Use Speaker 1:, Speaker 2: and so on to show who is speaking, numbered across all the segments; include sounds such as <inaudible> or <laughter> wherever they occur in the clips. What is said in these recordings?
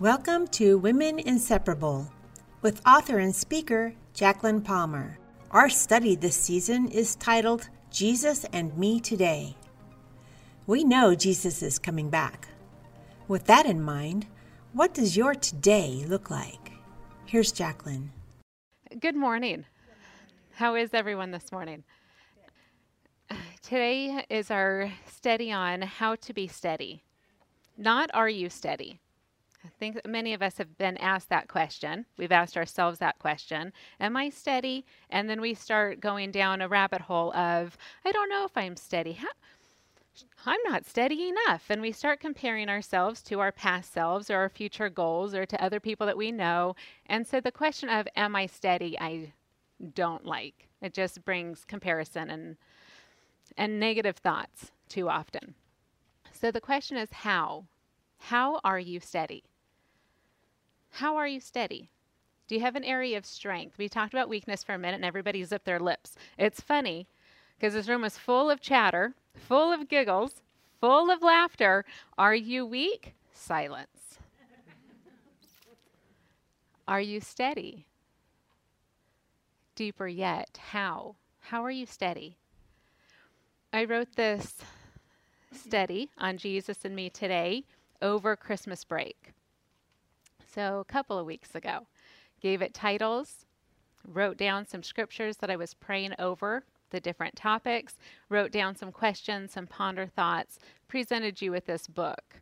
Speaker 1: Welcome to Women Inseparable with author and speaker Jacqueline Palmer. Our study this season is titled Jesus and Me Today. We know Jesus is coming back. With that in mind, what does your today look like? Here's Jacqueline.
Speaker 2: Good morning. How is everyone this morning? Today is our study on how to be steady. Not are you steady? I think many of us have been asked that question. We've asked ourselves that question Am I steady? And then we start going down a rabbit hole of, I don't know if I'm steady. How, I'm not steady enough. And we start comparing ourselves to our past selves or our future goals or to other people that we know. And so the question of, Am I steady? I don't like. It just brings comparison and, and negative thoughts too often. So the question is, How? How are you steady? How are you steady? Do you have an area of strength? We talked about weakness for a minute and everybody zipped their lips. It's funny because this room is full of chatter, full of giggles, full of laughter. Are you weak? Silence. are you steady? Deeper yet, how? How are you steady? I wrote this study on Jesus and me today over Christmas break. So, a couple of weeks ago, gave it titles, wrote down some scriptures that I was praying over the different topics, wrote down some questions, some ponder thoughts, presented you with this book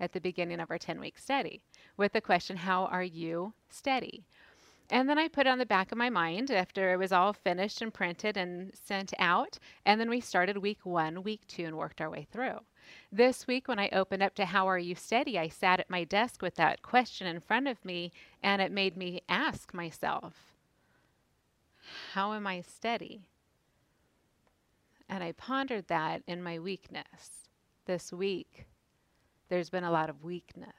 Speaker 2: at the beginning of our 10 week study with the question, How are you steady? And then I put it on the back of my mind after it was all finished and printed and sent out. And then we started week one, week two, and worked our way through. This week, when I opened up to How Are You Steady, I sat at my desk with that question in front of me, and it made me ask myself, How am I steady? And I pondered that in my weakness. This week, there's been a lot of weakness.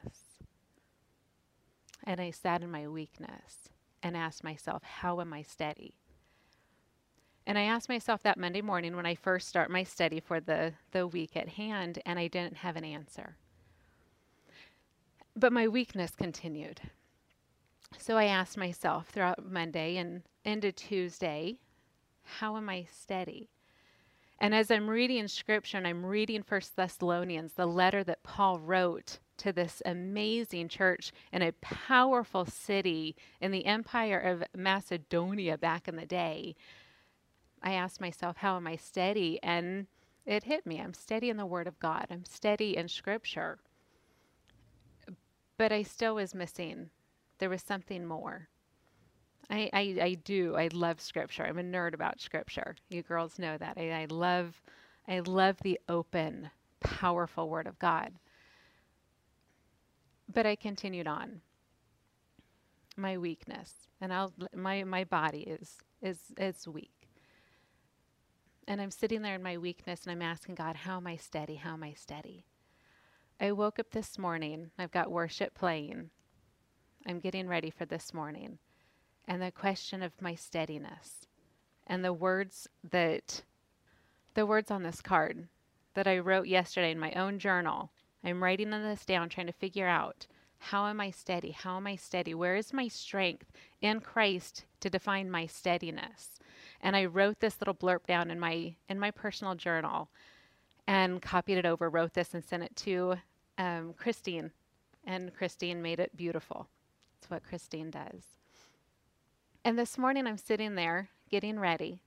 Speaker 2: And I sat in my weakness and asked myself, How am I steady? And I asked myself that Monday morning when I first start my study for the, the week at hand, and I didn't have an answer. But my weakness continued. So I asked myself throughout Monday and into Tuesday, how am I steady? And as I'm reading scripture and I'm reading First Thessalonians, the letter that Paul wrote to this amazing church in a powerful city in the empire of Macedonia back in the day, I asked myself, how am I steady? And it hit me. I'm steady in the Word of God, I'm steady in Scripture. But I still was missing. There was something more. I, I, I do. I love Scripture. I'm a nerd about Scripture. You girls know that. I, I love I love the open, powerful Word of God. But I continued on. My weakness, and I'll my my body is is is weak. And I'm sitting there in my weakness and I'm asking God, how am I steady? How am I steady? I woke up this morning. I've got worship playing. I'm getting ready for this morning. And the question of my steadiness and the words that, the words on this card that I wrote yesterday in my own journal. I'm writing this down, trying to figure out how am I steady? How am I steady? Where is my strength in Christ to define my steadiness? And I wrote this little blurb down in my in my personal journal and copied it over, wrote this and sent it to um, Christine, and Christine made it beautiful. That's what Christine does. And this morning I'm sitting there getting ready,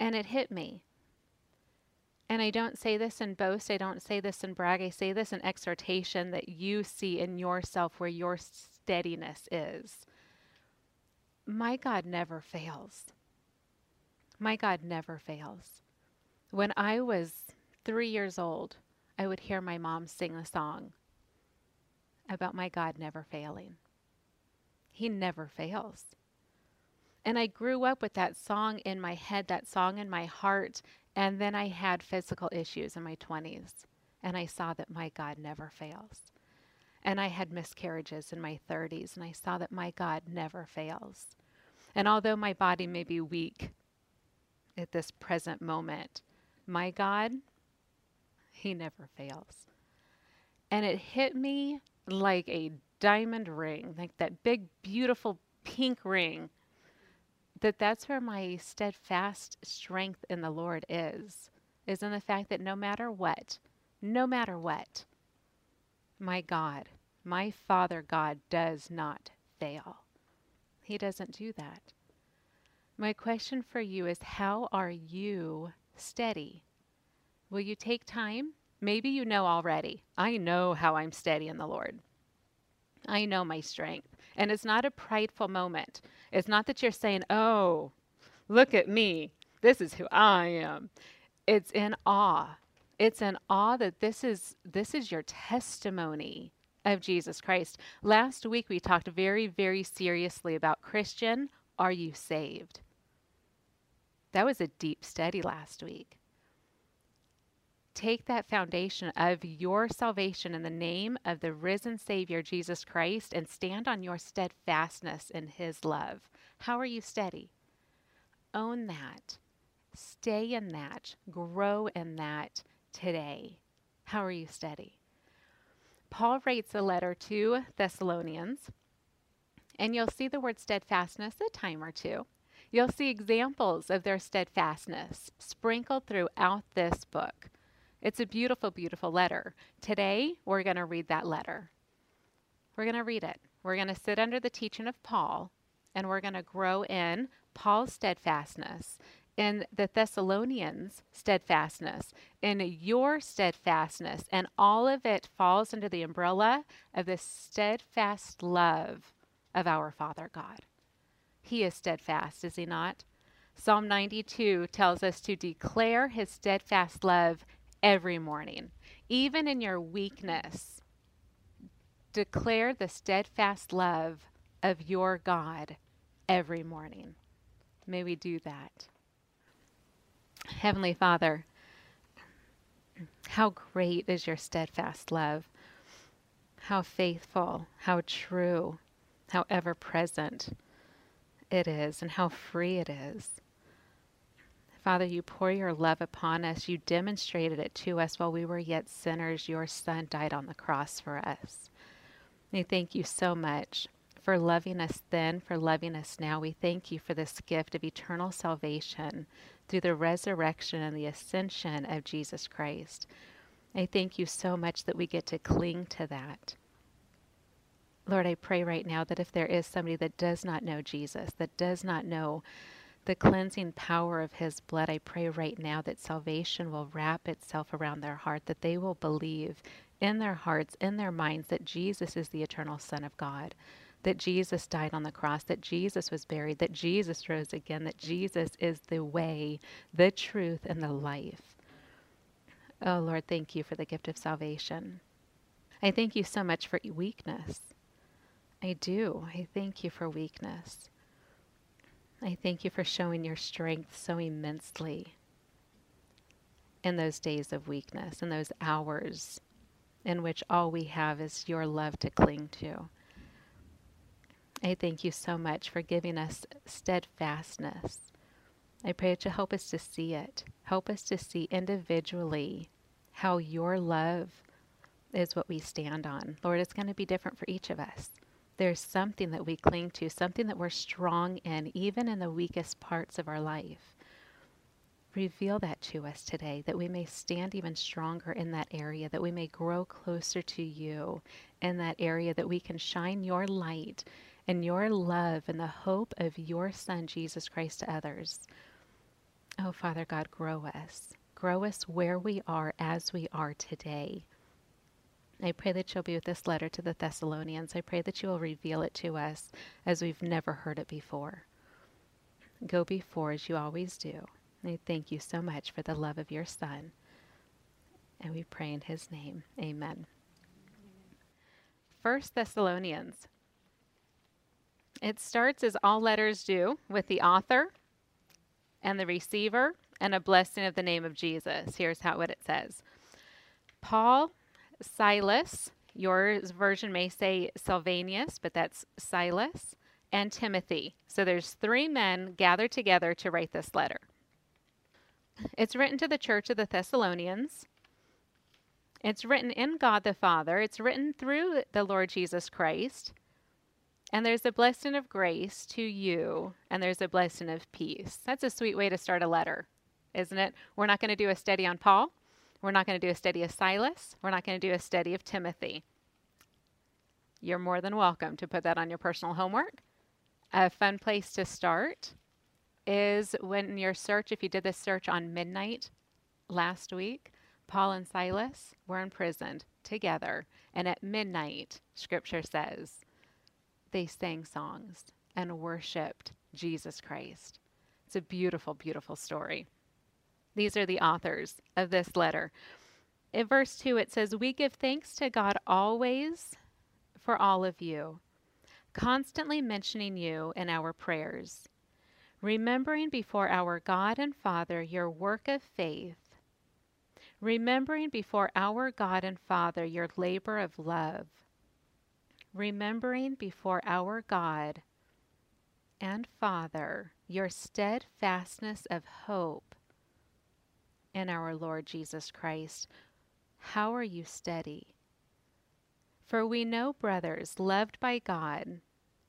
Speaker 2: and it hit me. And I don't say this in boast, I don't say this in brag, I say this in exhortation that you see in yourself where your steadiness is. My God never fails. My God never fails. When I was three years old, I would hear my mom sing a song about my God never failing. He never fails. And I grew up with that song in my head, that song in my heart, and then I had physical issues in my 20s, and I saw that my God never fails. And I had miscarriages in my 30s, and I saw that my God never fails. And although my body may be weak, at this present moment. My God, He never fails. And it hit me like a diamond ring, like that big, beautiful pink ring, that that's where my steadfast strength in the Lord is, is in the fact that no matter what, no matter what, my God, my Father God does not fail. He doesn't do that. My question for you is how are you steady? Will you take time? Maybe you know already. I know how I'm steady in the Lord. I know my strength. And it's not a prideful moment. It's not that you're saying, oh, look at me. This is who I am. It's in awe. It's in awe that this is this is your testimony of Jesus Christ. Last week we talked very, very seriously about Christian, are you saved? That was a deep study last week. Take that foundation of your salvation in the name of the risen Savior Jesus Christ and stand on your steadfastness in His love. How are you steady? Own that. Stay in that. Grow in that today. How are you steady? Paul writes a letter to Thessalonians, and you'll see the word steadfastness a time or two. You'll see examples of their steadfastness sprinkled throughout this book. It's a beautiful, beautiful letter. Today, we're going to read that letter. We're going to read it. We're going to sit under the teaching of Paul, and we're going to grow in Paul's steadfastness, in the Thessalonians' steadfastness, in your steadfastness, and all of it falls under the umbrella of the steadfast love of our Father God. He is steadfast, is he not? Psalm 92 tells us to declare his steadfast love every morning, even in your weakness. Declare the steadfast love of your God every morning. May we do that. Heavenly Father, how great is your steadfast love. How faithful, how true, how ever present it is and how free it is. Father, you pour your love upon us. You demonstrated it to us while we were yet sinners. Your Son died on the cross for us. We thank you so much for loving us then, for loving us now. We thank you for this gift of eternal salvation through the resurrection and the ascension of Jesus Christ. I thank you so much that we get to cling to that. Lord, I pray right now that if there is somebody that does not know Jesus, that does not know the cleansing power of his blood, I pray right now that salvation will wrap itself around their heart, that they will believe in their hearts, in their minds, that Jesus is the eternal Son of God, that Jesus died on the cross, that Jesus was buried, that Jesus rose again, that Jesus is the way, the truth, and the life. Oh, Lord, thank you for the gift of salvation. I thank you so much for weakness. I do. I thank you for weakness. I thank you for showing your strength so immensely in those days of weakness, in those hours in which all we have is your love to cling to. I thank you so much for giving us steadfastness. I pray that you help us to see it. Help us to see individually how your love is what we stand on. Lord, it's going to be different for each of us there's something that we cling to, something that we're strong in, even in the weakest parts of our life. Reveal that to us today, that we may stand even stronger in that area, that we may grow closer to you in that area, that we can shine your light and your love and the hope of your Son, Jesus Christ, to others. Oh, Father God, grow us. Grow us where we are as we are today. I pray that you'll be with this letter to the Thessalonians. I pray that you will reveal it to us as we've never heard it before. Go before as you always do. I thank you so much for the love of your Son. And we pray in his name. Amen. First Thessalonians. It starts as all letters do with the author and the receiver and a blessing of the name of Jesus. Here's how what it says. Paul Silas. Your version may say Silvanus, but that's Silas and Timothy. So there's three men gathered together to write this letter. It's written to the church of the Thessalonians. It's written in God the Father, it's written through the Lord Jesus Christ. And there's a blessing of grace to you, and there's a blessing of peace. That's a sweet way to start a letter, isn't it? We're not going to do a study on Paul. We're not going to do a study of Silas. We're not going to do a study of Timothy. You're more than welcome to put that on your personal homework. A fun place to start is when your search, if you did this search on midnight last week, Paul and Silas were imprisoned together. And at midnight, scripture says, they sang songs and worshiped Jesus Christ. It's a beautiful, beautiful story. These are the authors of this letter. In verse 2, it says, We give thanks to God always for all of you, constantly mentioning you in our prayers, remembering before our God and Father your work of faith, remembering before our God and Father your labor of love, remembering before our God and Father your steadfastness of hope in our Lord Jesus Christ. How are you steady? For we know, brothers, loved by God,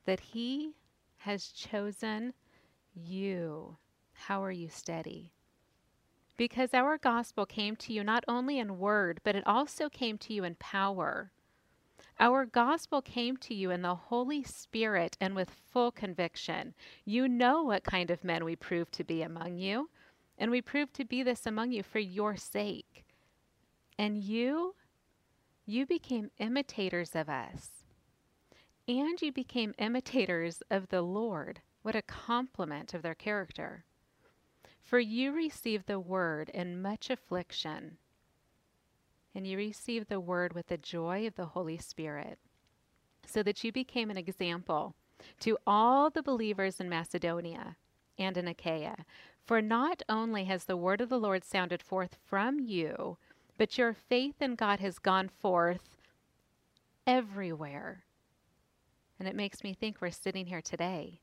Speaker 2: that He has chosen you. How are you steady? Because our gospel came to you not only in word, but it also came to you in power. Our gospel came to you in the Holy Spirit and with full conviction. You know what kind of men we proved to be among you and we prove to be this among you for your sake. And you, you became imitators of us. And you became imitators of the Lord. What a compliment of their character. For you received the word in much affliction, and you received the word with the joy of the Holy Spirit, so that you became an example to all the believers in Macedonia and in Achaia. For not only has the word of the Lord sounded forth from you, but your faith in God has gone forth everywhere. And it makes me think we're sitting here today.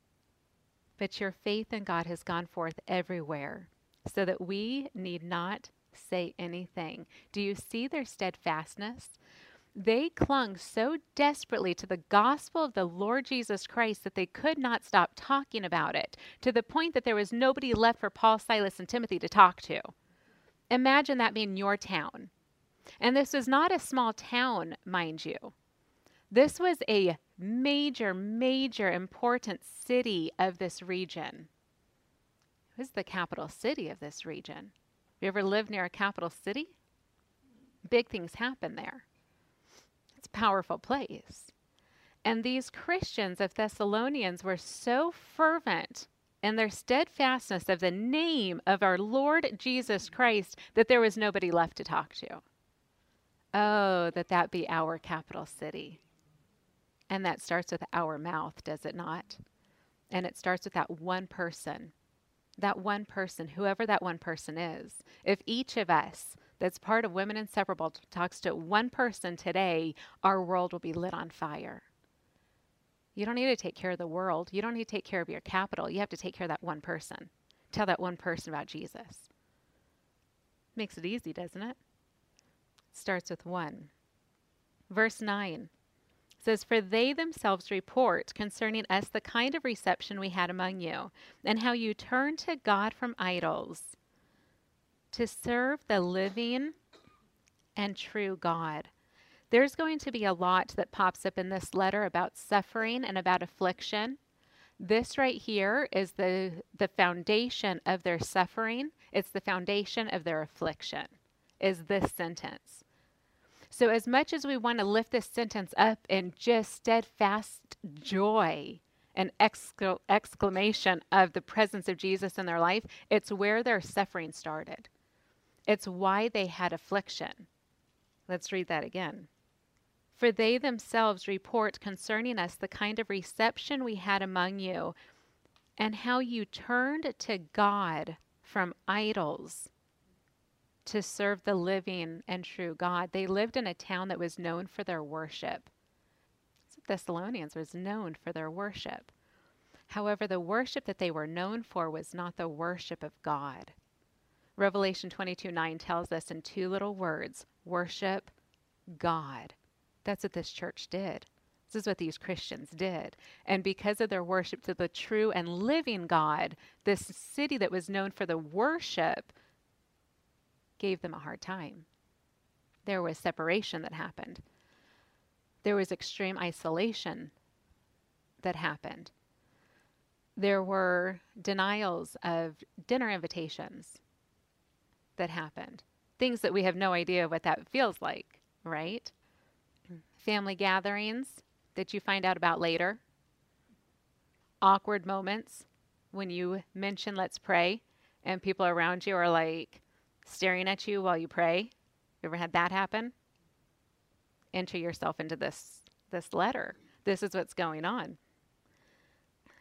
Speaker 2: But your faith in God has gone forth everywhere, so that we need not say anything. Do you see their steadfastness? They clung so desperately to the gospel of the Lord Jesus Christ that they could not stop talking about it, to the point that there was nobody left for Paul, Silas, and Timothy to talk to. Imagine that being your town. And this was not a small town, mind you. This was a major, major important city of this region. It was the capital city of this region. Have you ever lived near a capital city? Big things happen there. Powerful place. And these Christians of Thessalonians were so fervent in their steadfastness of the name of our Lord Jesus Christ that there was nobody left to talk to. Oh, that that be our capital city. And that starts with our mouth, does it not? And it starts with that one person. That one person, whoever that one person is. If each of us that's part of Women Inseparable talks to one person today, our world will be lit on fire. You don't need to take care of the world. You don't need to take care of your capital. You have to take care of that one person. Tell that one person about Jesus. Makes it easy, doesn't it? Starts with one. Verse 9 says, For they themselves report concerning us the kind of reception we had among you, and how you turned to God from idols to serve the living and true God. There's going to be a lot that pops up in this letter about suffering and about affliction. This right here is the, the foundation of their suffering. It's the foundation of their affliction, is this sentence. So, as much as we want to lift this sentence up in just steadfast joy and exclamation of the presence of Jesus in their life, it's where their suffering started. It's why they had affliction. Let's read that again. For they themselves report concerning us the kind of reception we had among you, and how you turned to God from idols to serve the living and true God. They lived in a town that was known for their worship. Thessalonians was known for their worship. However, the worship that they were known for was not the worship of God. Revelation 22 9 tells us in two little words worship God. That's what this church did. This is what these Christians did. And because of their worship to the true and living God, this city that was known for the worship gave them a hard time. There was separation that happened, there was extreme isolation that happened. There were denials of dinner invitations that happened. Things that we have no idea what that feels like, right? Mm. Family gatherings that you find out about later. Awkward moments when you mention let's pray and people around you are like staring at you while you pray. You ever had that happen? Enter yourself into this this letter. This is what's going on.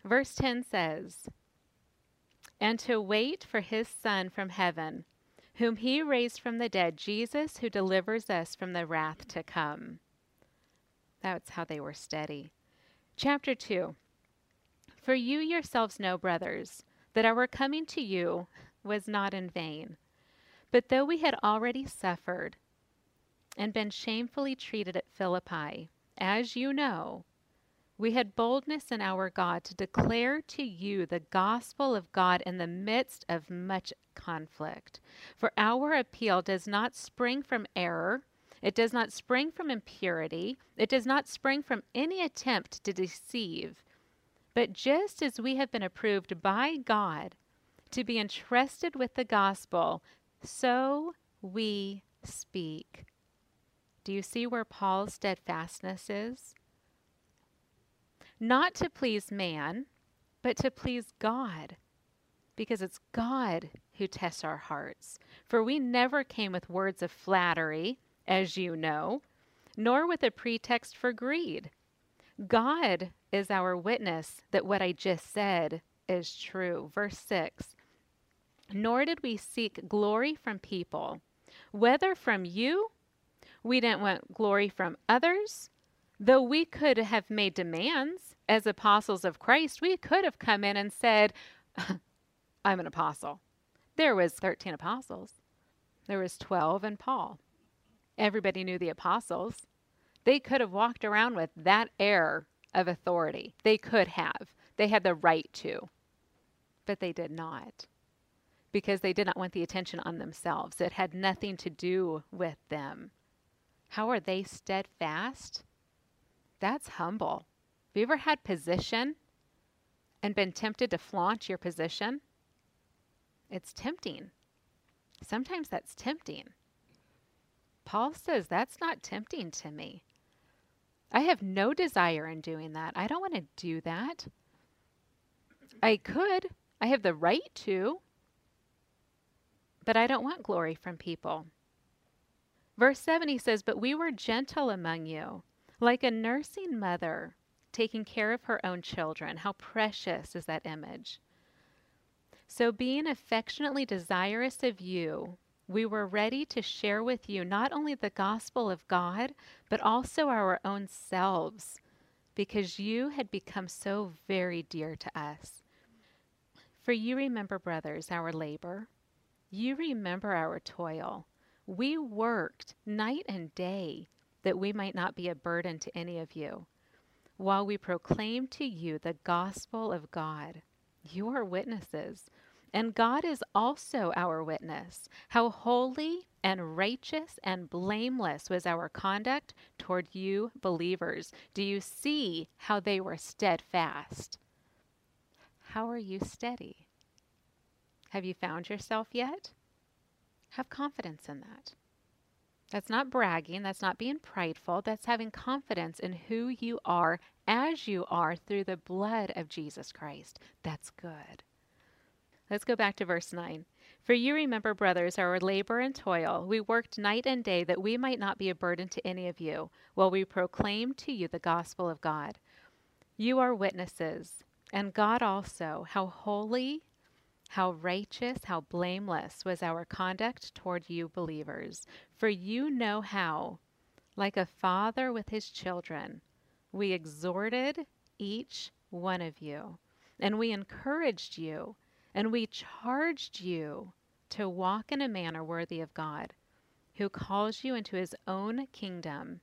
Speaker 2: Verse 10 says, And to wait for his Son from heaven, whom he raised from the dead, Jesus, who delivers us from the wrath to come. That's how they were steady. Chapter 2 For you yourselves know, brothers, that our coming to you was not in vain. But though we had already suffered and been shamefully treated at Philippi, as you know, we had boldness in our God to declare to you the gospel of God in the midst of much conflict. For our appeal does not spring from error it does not spring from impurity. It does not spring from any attempt to deceive. But just as we have been approved by God to be entrusted with the gospel, so we speak. Do you see where Paul's steadfastness is? Not to please man, but to please God, because it's God who tests our hearts. For we never came with words of flattery as you know, nor with a pretext for greed. God is our witness that what I just said is true. Verse 6 Nor did we seek glory from people, whether from you, we didn't want glory from others, though we could have made demands as apostles of Christ, we could have come in and said, <laughs> I'm an apostle. There was 13 apostles. There was 12 and Paul. Everybody knew the apostles. They could have walked around with that air of authority. They could have. They had the right to. But they did not. Because they did not want the attention on themselves. It had nothing to do with them. How are they steadfast? That's humble. You ever had position and been tempted to flaunt your position? It's tempting. Sometimes that's tempting. Paul says that's not tempting to me. I have no desire in doing that. I don't want to do that. I could, I have the right to, but I don't want glory from people. Verse 7 he says, But we were gentle among you, like a nursing mother taking care of her own children. How precious is that image. So, being affectionately desirous of you, we were ready to share with you not only the gospel of God, but also our own selves, because you had become so very dear to us. For you remember, brothers, our labor. You remember our toil. We worked night and day that we might not be a burden to any of you, while we proclaim to you the gospel of God. You are witnesses. And God is also our witness. How holy and righteous and blameless was our conduct toward you believers. Do you see how they were steadfast? How are you steady? Have you found yourself yet? Have confidence in that. That's not bragging, that's not being prideful, that's having confidence in who you are as you are through the blood of Jesus Christ. That's good. Let's go back to verse 9. For you remember, brothers, our labor and toil. We worked night and day that we might not be a burden to any of you, while we proclaim to you the gospel of God. You are witnesses, and God also, how holy, how righteous, how blameless was our conduct toward you believers. For you know how, like a father with his children, we exhorted each one of you, and we encouraged you and we charged you to walk in a manner worthy of God, who calls you into his own kingdom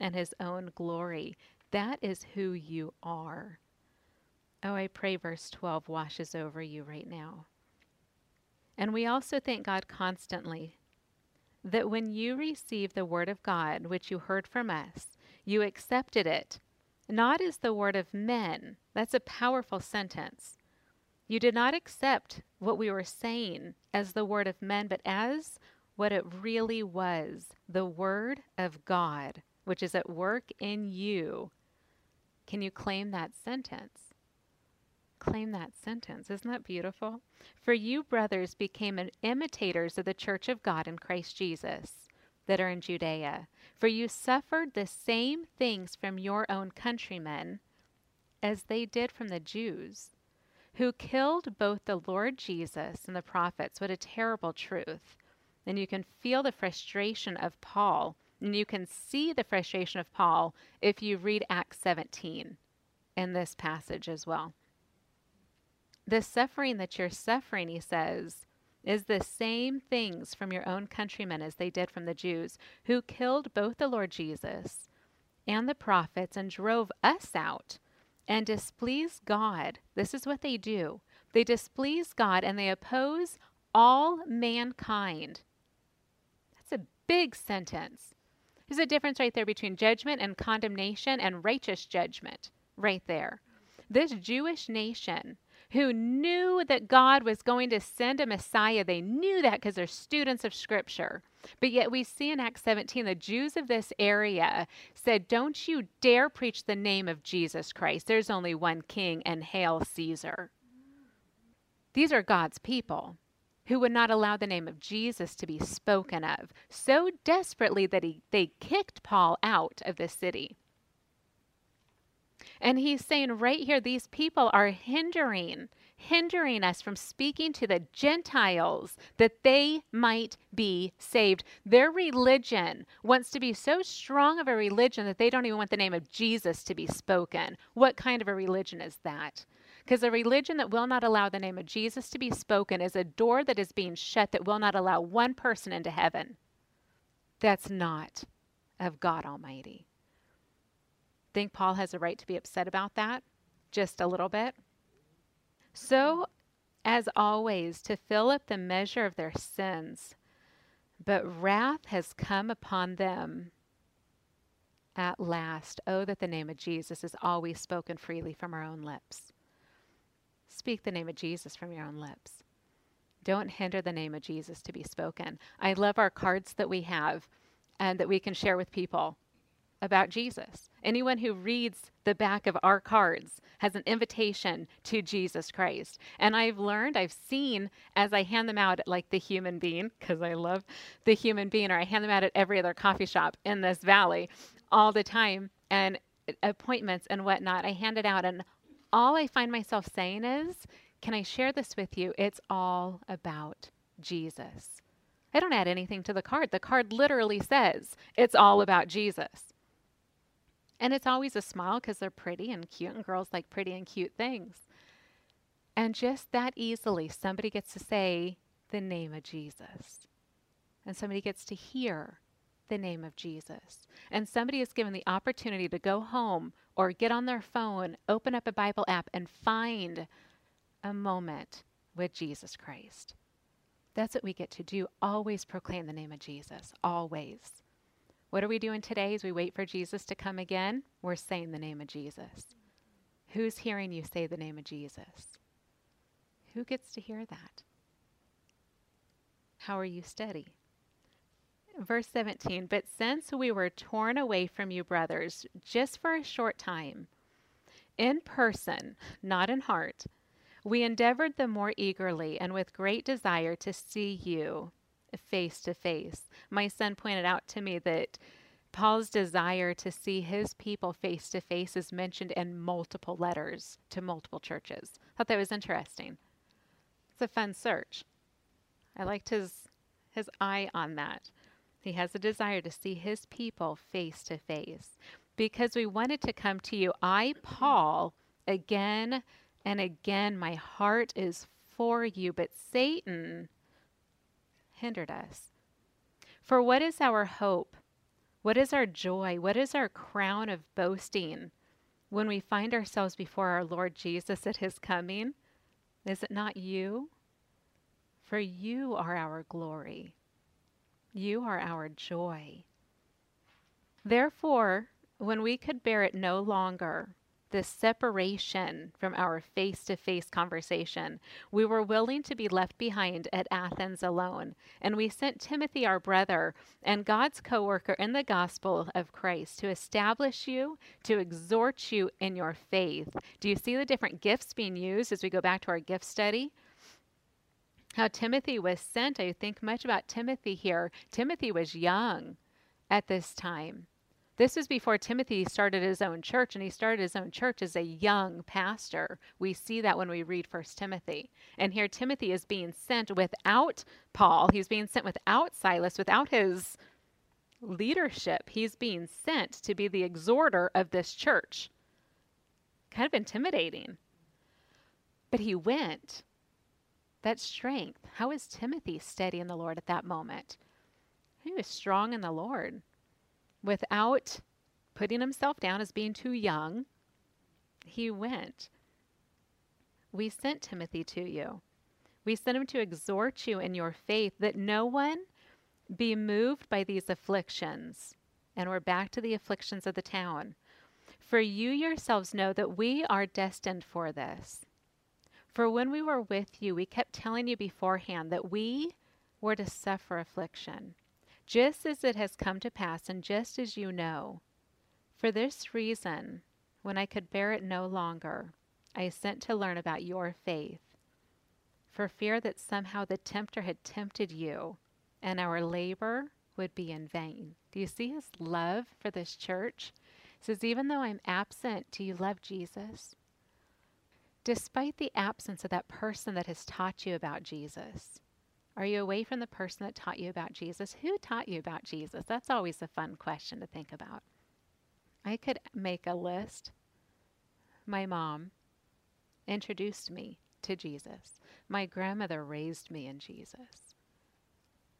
Speaker 2: and his own glory. That is who you are. Oh, I pray verse 12 washes over you right now. And we also thank God constantly that when you receive the word of God, which you heard from us, you accepted it, not as the word of men. That's a powerful sentence. You did not accept what we were saying as the word of men, but as what it really was the word of God, which is at work in you. Can you claim that sentence? Claim that sentence. Isn't that beautiful? For you, brothers, became imitators of the church of God in Christ Jesus that are in Judea. For you suffered the same things from your own countrymen as they did from the Jews who killed both the Lord Jesus and the prophets. What a terrible truth. And you can feel the frustration of Paul, and you can see the frustration of Paul if you read Acts 17 in this passage as well. The suffering that you're suffering, he says, is the same things from your own countrymen as they did from the Jews, who killed both the Lord Jesus and the prophets and drove us out and displease God. This is what they do they displease God and they oppose all mankind. That's a big sentence. There's a difference right there between judgment and condemnation and righteous judgment, right there. This Jewish nation who knew that God was going to send a Messiah. They knew that because they're students of Scripture. But yet we see in Acts 17, the Jews of this area said, Don't you dare preach the name of Jesus Christ. There's only one king, and hail Caesar. These are God's people who would not allow the name of Jesus to be spoken of so desperately that he, they kicked Paul out of the city. And he's saying right here, these people are hindering, hindering us from speaking to the Gentiles that they might be saved. Their religion wants to be so strong of a religion that they don't even want the name of Jesus to be spoken. What kind of a religion is that? Because a religion that will not allow the name of Jesus to be spoken is a door that is being shut that will not allow one person into heaven. That's not of God Almighty think Paul has a right to be upset about that just a little bit. So, as always, to fill up the measure of their sins, but wrath has come upon them at last. Oh, that the name of Jesus is always spoken freely from our own lips. Speak the name of Jesus from your own lips. Don't hinder the name of Jesus to be spoken. I love our cards that we have and that we can share with people about Jesus. Anyone who reads the back of our cards has an invitation to Jesus Christ. And I've learned, I've seen as I hand them out like the Human Bean, because I love the Human Bean, or I hand them out at every other coffee shop in this valley all the time, and appointments and whatnot. I hand it out, and all I find myself saying is, Can I share this with you? It's all about Jesus. I don't add anything to the card. The card literally says, It's all about Jesus. And it's always a smile because they're pretty and cute, and girls like pretty and cute things. And just that easily, somebody gets to say the name of Jesus. And somebody gets to hear the name of Jesus. And somebody is given the opportunity to go home or get on their phone, open up a Bible app, and find a moment with Jesus Christ. That's what we get to do. Always proclaim the name of Jesus. Always. What are we doing today as we wait for Jesus to come again? We're saying the name of Jesus. Who's hearing you say the name of Jesus? Who gets to hear that? How are you steady? Verse 17, but since we were torn away from you, brothers, just for a short time, in person, not in heart, we endeavored the more eagerly and with great desire to see you face to face. My son pointed out to me that Paul's desire to see his people face to face is mentioned in multiple letters to multiple churches. I thought that was interesting. It's a fun search. I liked his his eye on that. He has a desire to see his people face to face. Because we wanted to come to you, I, Paul, again and again, my heart is for you, but Satan hindered us. For what is our hope? What is our joy? What is our crown of boasting when we find ourselves before our Lord Jesus at his coming? Is it not you? For you are our glory. You are our joy. Therefore, when we could bear it no longer, this separation from our face to face conversation, we were willing to be left behind at Athens alone. And we sent Timothy, our brother, and God's co worker in the gospel of Christ to establish you, to exhort you in your faith. Do you see the different gifts being used as we go back to our gift study? How Timothy was sent, I think much about Timothy here. Timothy was young at this time. This was before Timothy started his own church, and he started his own church as a young pastor. We see that when we read First Timothy. And here Timothy is being sent without Paul. He's being sent without Silas, without his leadership. He's being sent to be the exhorter of this church. Kind of intimidating. But he went. That strength. How is Timothy steady in the Lord at that moment? He was strong in the Lord without putting himself down as being too young, he went. We sent Timothy to you. We sent him to exhort you in your faith that no one be moved by these afflictions. And we're back to the afflictions of the town. For you yourselves know that we are destined for this. For when we were with you, we kept telling you beforehand that we were to suffer affliction just as it has come to pass, and just as you know. For this reason, when I could bear it no longer, I sent to learn about your faith, for fear that somehow the tempter had tempted you, and our labor would be in vain. Do you see his love for this church? Says, Even though I'm absent, do you love Jesus? Despite the absence of that person that has taught you about Jesus, are you away from the person that taught you about Jesus? Who taught you about Jesus? That's always a fun question to think about. I could make a list. My mom introduced me to Jesus. My grandmother raised me in Jesus.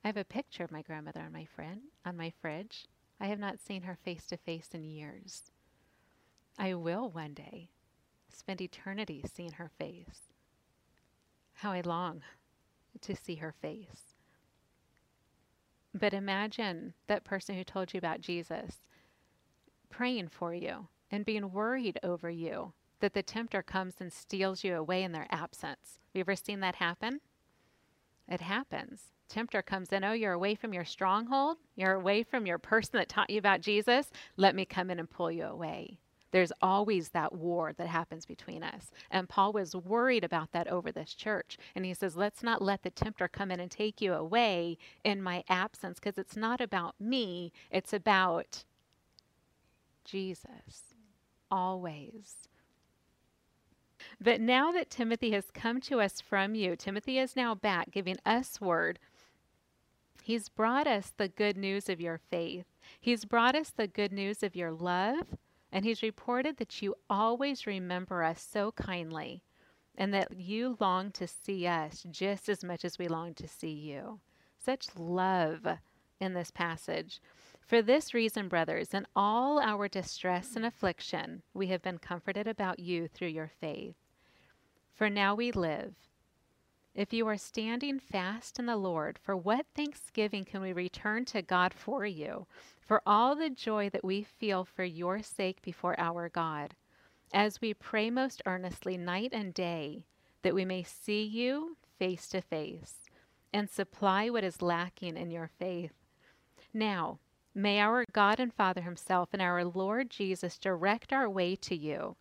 Speaker 2: I have a picture of my grandmother on my friend on my fridge. I have not seen her face to face in years. I will one day spend eternity seeing her face. How I long to see her face. But imagine that person who told you about Jesus praying for you and being worried over you that the tempter comes and steals you away in their absence. Have you ever seen that happen? It happens. Tempter comes in, oh, you're away from your stronghold. You're away from your person that taught you about Jesus. Let me come in and pull you away. There's always that war that happens between us. And Paul was worried about that over this church. And he says, let's not let the tempter come in and take you away in my absence because it's not about me, it's about Jesus. Always. But now that Timothy has come to us from you, Timothy is now back giving us word. He's brought us the good news of your faith. He's brought us the good news of your love and he's reported that you always remember us so kindly and that you long to see us just as much as we long to see you. Such love in this passage. For this reason, brothers, in all our distress and affliction, we have been comforted about you through your faith. For now we live. If you are standing fast in the Lord, for what thanksgiving can we return to God for you? For all the joy that we feel for your sake before our God, as we pray most earnestly night and day that we may see you face to face and supply what is lacking in your faith. Now, may our God and Father Himself and our Lord Jesus direct our way to you,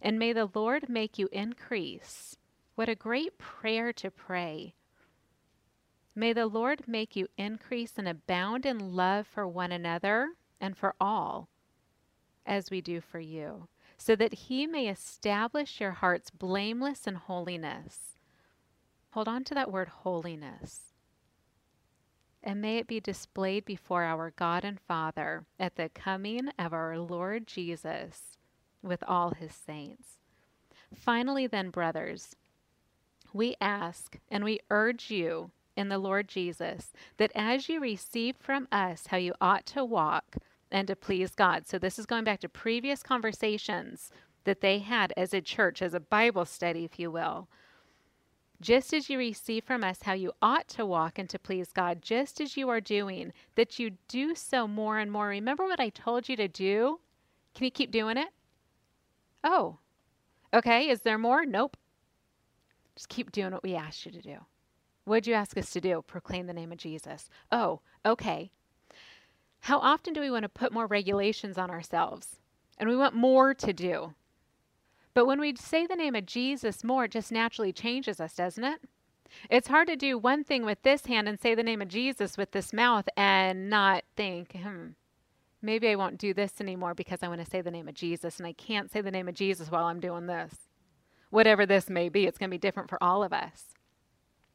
Speaker 2: and may the Lord make you increase. What a great prayer to pray! May the Lord make you increase and abound in love for one another and for all, as we do for you, so that he may establish your hearts blameless in holiness. Hold on to that word holiness. And may it be displayed before our God and Father at the coming of our Lord Jesus with all his saints. Finally, then, brothers, we ask and we urge you in the Lord Jesus, that as you receive from us how you ought to walk and to please God. So this is going back to previous conversations that they had as a church, as a Bible study, if you will. Just as you receive from us how you ought to walk and to please God, just as you are doing, that you do so more and more. Remember what I told you to do? Can you keep doing it? Oh, okay. Is there more? Nope. Just keep doing what we asked you to do. What did you ask us to do? Proclaim the name of Jesus. Oh, okay. How often do we want to put more regulations on ourselves? And we want more to do. But when we say the name of Jesus more, it just naturally changes us, doesn't it? It's hard to do one thing with this hand and say the name of Jesus with this mouth and not think, hmm, maybe I won't do this anymore because I want to say the name of Jesus and I can't say the name of Jesus while I'm doing this. Whatever this may be, it's going to be different for all of us.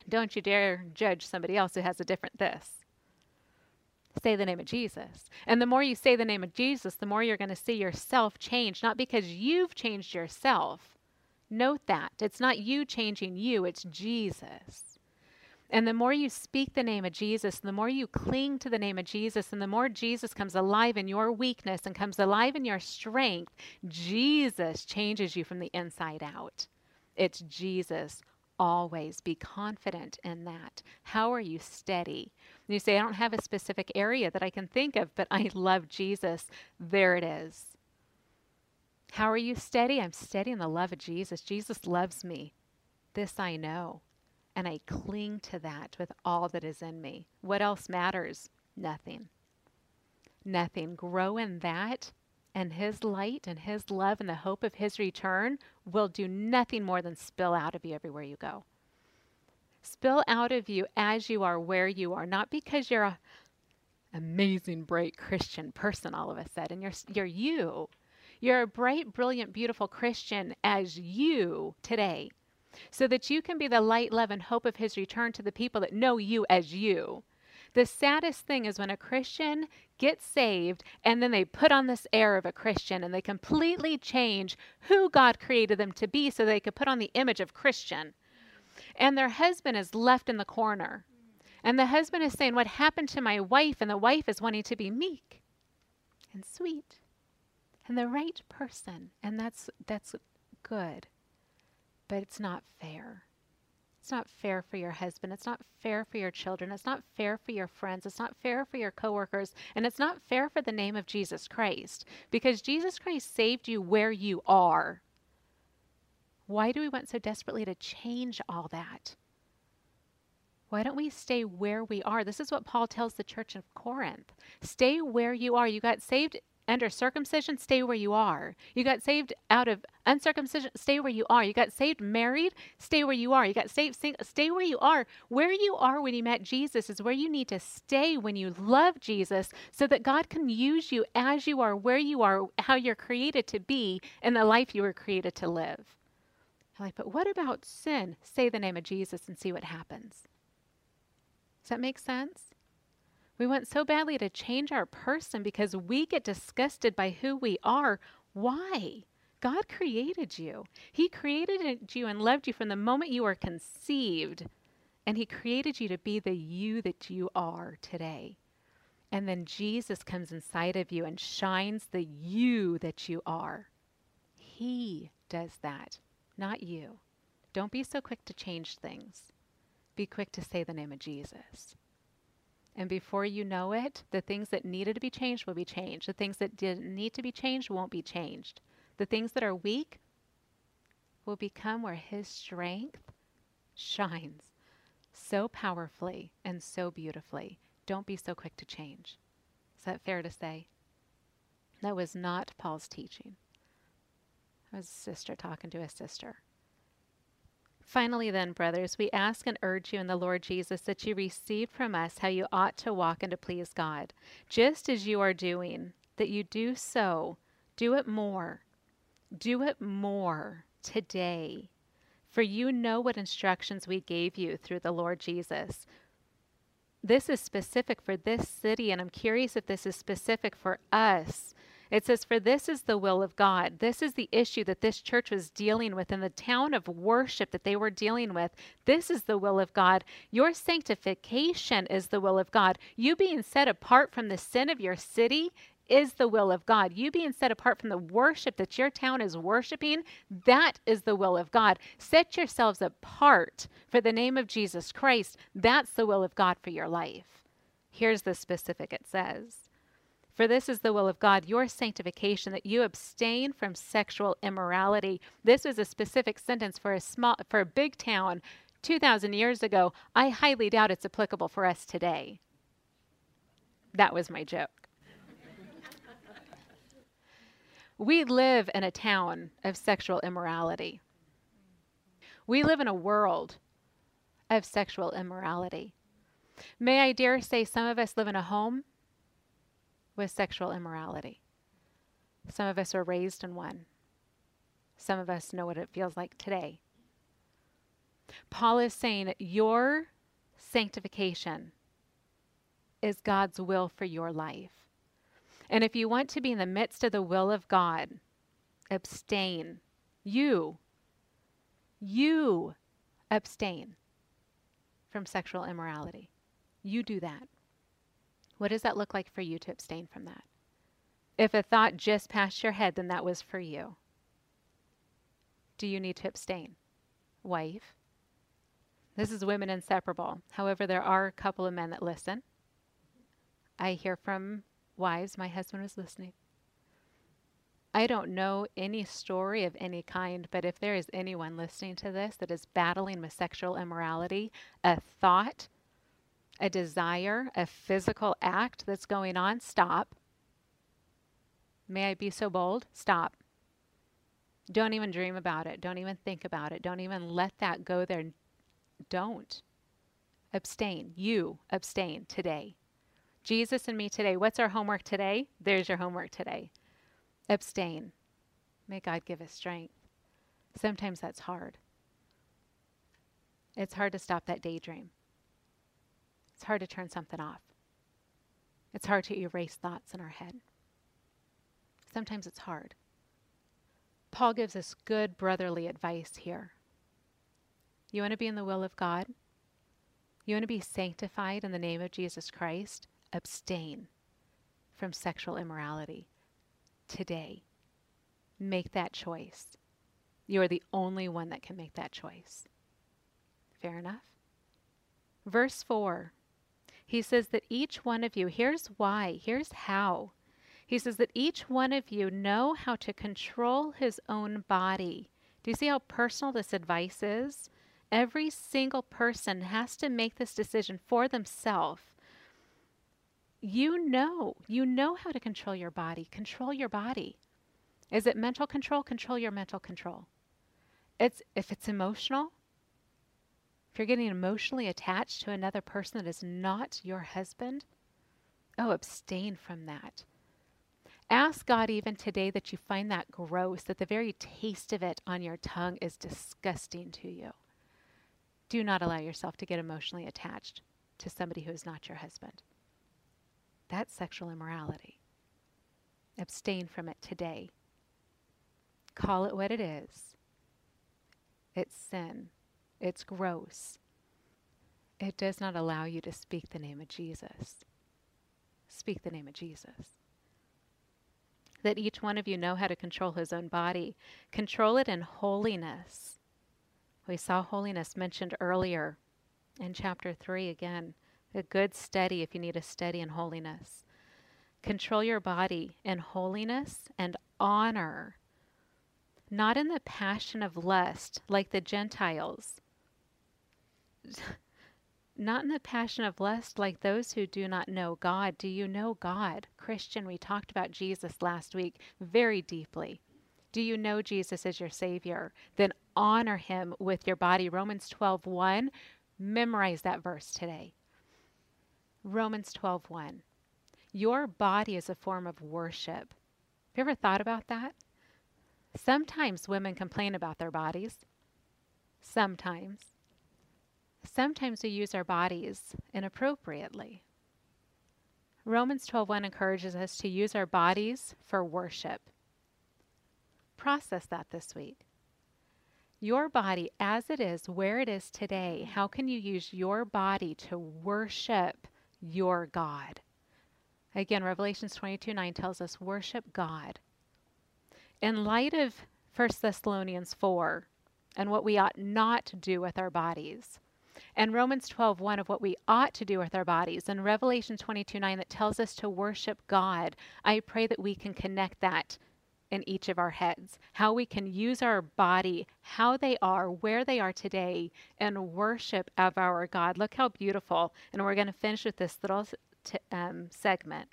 Speaker 2: Don't you dare judge somebody else who has a different this. Say the name of Jesus. And the more you say the name of Jesus, the more you're going to see yourself change, not because you've changed yourself. Note that. It's not you changing you, it's Jesus. And the more you speak the name of Jesus, the more you cling to the name of Jesus, and the more Jesus comes alive in your weakness and comes alive in your strength, Jesus changes you from the inside out. It's Jesus always. Be confident in that. How are you steady? And you say, I don't have a specific area that I can think of, but I love Jesus. There it is. How are you steady? I'm steady in the love of Jesus. Jesus loves me. This I know and I cling to that with all that is in me. What else matters? Nothing. Nothing. Grow in that, and His light and His love and the hope of His return will do nothing more than spill out of you everywhere you go. Spill out of you as you are where you are, not because you're a amazing, bright Christian person all of a sudden. You're, you're you. You're a bright, brilliant, beautiful Christian as you today so that you can be the light, love, and hope of his return to the people that know you as you. The saddest thing is when a Christian gets saved and then they put on this air of a Christian and they completely change who God created them to be so they could put on the image of Christian. And their husband is left in the corner. And the husband is saying, What happened to my wife? And the wife is wanting to be meek and sweet and the right person. And that's, that's good but it's not fair. It's not fair for your husband. It's not fair for your children. It's not fair for your friends. It's not fair for your coworkers. And it's not fair for the name of Jesus Christ because Jesus Christ saved you where you are. Why do we want so desperately to change all that? Why don't we stay where we are? This is what Paul tells the church of Corinth. Stay where you are. You got saved under circumcision, stay where you are. You got saved out of uncircumcision, stay where you are. You got saved married, stay where you are. You got saved stay where you are. Where you are when you met Jesus is where you need to stay when you love Jesus so that God can use you as you are, where you are, how you're created to be, in the life you were created to live. I'm like, but what about sin? Say the name of Jesus and see what happens. Does that make sense? We want so badly to change our person because we get disgusted by who we are. Why? God created you. He created you and loved you from the moment you were conceived. And He created you to be the you that you are today. And then Jesus comes inside of you and shines the you that you are. He does that, not you. Don't be so quick to change things. Be quick to say the name of Jesus. And before you know it, the things that needed to be changed will be changed. The things that didn't need to be changed won't be changed. The things that are weak will become where His strength shines so powerfully and so beautifully. Don't be so quick to change. Is that fair to say? That was not Paul's teaching. It was a sister talking to a sister. Finally, then, brothers, we ask and urge you in the Lord Jesus that you receive from us how you ought to walk and to please God, just as you are doing, that you do so. Do it more. Do it more today. For you know what instructions we gave you through the Lord Jesus. This is specific for this city, and I'm curious if this is specific for us It says, For this is the will of God. This is the issue that this church was dealing with in the town of worship that they were dealing with. This is the will of God. Your sanctification is the will of God. You being set apart from the sin of your city is the will of God. You being set apart from the worship that your town is worshiping, that is the will of God. Set yourselves apart for the name of Jesus Christ. That's the will of God for your life. Here's the specific it says. For this is the will of God, your sanctification, that you abstain from sexual immorality. This was a specific sentence for a small for a big town 2000 years ago. I highly doubt it's applicable for us today. That was my joke. we live in a town of sexual immorality. We live in a world of sexual immorality. May I dare say some of us live in a home with sexual immorality. Some of us are raised in one. Some of us know what it feels like today. Paul is saying your sanctification is God's will for your life. And if you want to be in the midst of the will of God, abstain. You, you abstain from sexual immorality. You do that. What does that look like for you to abstain from that? If a thought just passed your head, then that was for you. Do you need to abstain? Wife. This is women inseparable. However, there are a couple of men that listen. I hear from wives, my husband was listening. I don't know any story of any kind, but if there is anyone listening to this that is battling with sexual immorality, a thought a desire, a physical act that's going on, stop. May I be so bold? Stop. Don't even dream about it. Don't even think about it. Don't even let that go there. Don't. Abstain. You abstain today. Jesus and me today. What's our homework today? There's your homework today. Abstain. May God give us strength. Sometimes that's hard. It's hard to stop that daydream. It's hard to turn something off. It's hard to erase thoughts in our head. Sometimes it's hard. Paul gives us good brotherly advice here. You want to be in the will of God? You want to be sanctified in the name of Jesus Christ? Abstain from sexual immorality today. Make that choice. You are the only one that can make that choice. Fair enough? Verse 4 he says that each one of you, here's why, here's how. He says that each one of you know how to control his own body. Do you see how personal this advice is? Every single person has to make this decision for themselves. You know, you know how to control your body. Control your body. Is it mental control? Control your mental control. It's if it's emotional, if you're getting emotionally attached to another person that is not your husband, oh, abstain from that. Ask God even today that you find that gross, that the very taste of it on your tongue is disgusting to you. Do not allow yourself to get emotionally attached to somebody who is not your husband. That's sexual immorality. Abstain from it today. Call it what it is. It's sin. It's gross. It does not allow you to speak the name of Jesus. Speak the name of Jesus. That each one of you know how to control his own body. Control it in holiness. We saw holiness mentioned earlier in chapter 3 again. A good study if you need a study in holiness. Control your body in holiness and honor, not in the passion of lust like the Gentiles not in the passion of lust like those who do not know God. Do you know God? Christian, we talked about Jesus last week very deeply. Do you know Jesus as your Savior? Then honor him with your body. Romans 12 1. Memorize that verse today. Romans 12 1. Your body is a form of worship. Have you ever thought about that? Sometimes women complain about their bodies. Sometimes. Sometimes we use our bodies inappropriately. Romans 12:1 encourages us to use our bodies for worship. Process that this week. Your body as it is, where it is today, how can you use your body to worship your God? Again, Revelations 22 9 tells us, worship God. In light of 1 Thessalonians 4 and what we ought not to do with our bodies, and Romans 12, 1 of what we ought to do with our bodies, and Revelation 22, 9 that tells us to worship God, I pray that we can connect that in each of our heads. How we can use our body, how they are, where they are today, and worship of our God. Look how beautiful. And we're going to finish with this little t- um, segment.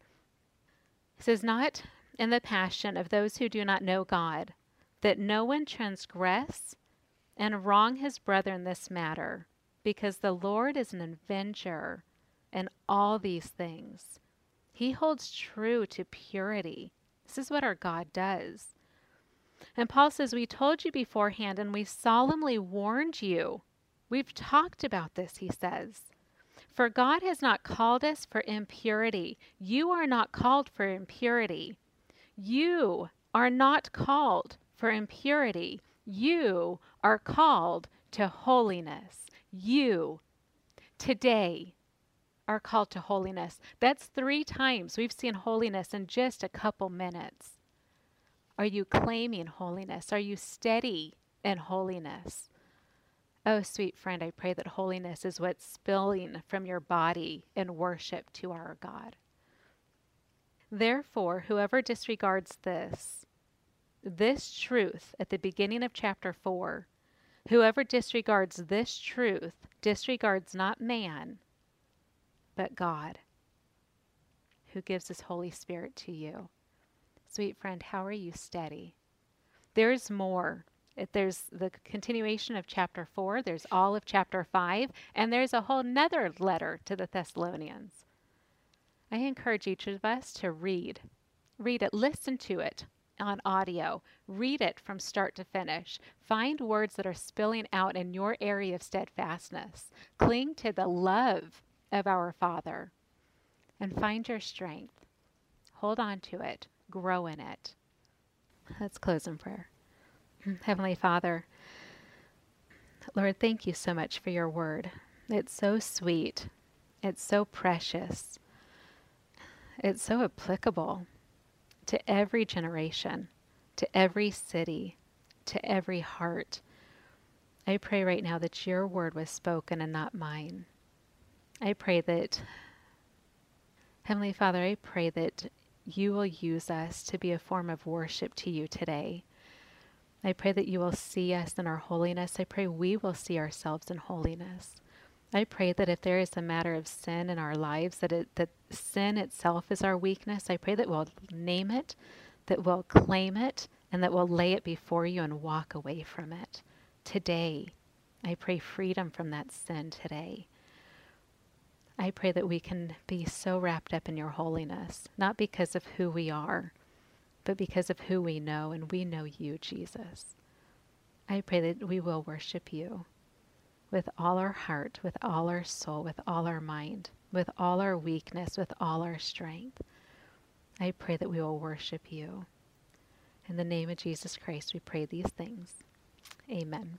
Speaker 2: It says, Not in the passion of those who do not know God, that no one transgress and wrong his brother in this matter because the Lord is an avenger in all these things. He holds true to purity. This is what our God does. And Paul says, We told you beforehand and we solemnly warned you. We've talked about this, he says. For God has not called us for impurity. You are not called for impurity. You are not called for impurity. You are called to holiness you today are called to holiness. That's three times we've seen holiness in just a couple minutes. Are you claiming holiness? Are you steady in holiness? Oh, sweet friend, I pray that holiness is what's spilling from your body in worship to our God. Therefore, whoever disregards this, this truth at the beginning of chapter 4, Whoever disregards this truth disregards not man, but God, who gives his Holy Spirit to you. Sweet friend, how are you steady? There's more. There's the continuation of chapter 4, there's all of chapter 5, and there's a whole nother letter to the Thessalonians. I encourage each of us to read. Read it, listen to it, on audio. Read it from start to finish. Find words that are spilling out in your area of steadfastness. Cling to the love of our Father and find your strength. Hold on to it, grow in it. Let's close in prayer. <clears throat> Heavenly Father, Lord, thank you so much for your word. It's so sweet, it's so precious, it's so applicable to every generation, to every city, to every heart. I pray right now that your word was spoken and not mine. I pray that, Heavenly Father, I pray that you will use us to be a form of worship to you today. I pray that you will see us in our holiness. I pray we will see ourselves in holiness. I pray that if there is a matter of sin in our lives, that it, that sin itself is our weakness, I pray that we'll name it, that we'll claim it, and that we'll lay it before you and walk away from it. Today, I pray freedom from that sin today. I pray that we can be so wrapped up in your holiness, not because of who we are, but because of who we know, and we know you, Jesus. I pray that we will worship you with all our heart, with all our soul, with all our mind, with all our weakness, with all our strength. I pray that we will worship you. In the name of Jesus Christ, we pray these things. Amen.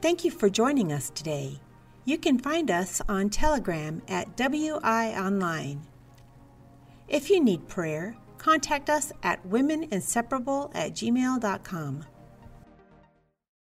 Speaker 1: Thank you for joining us today. You can find us on Telegram at WI Online. If you need prayer, contact us at womeninseparable at gmail.com.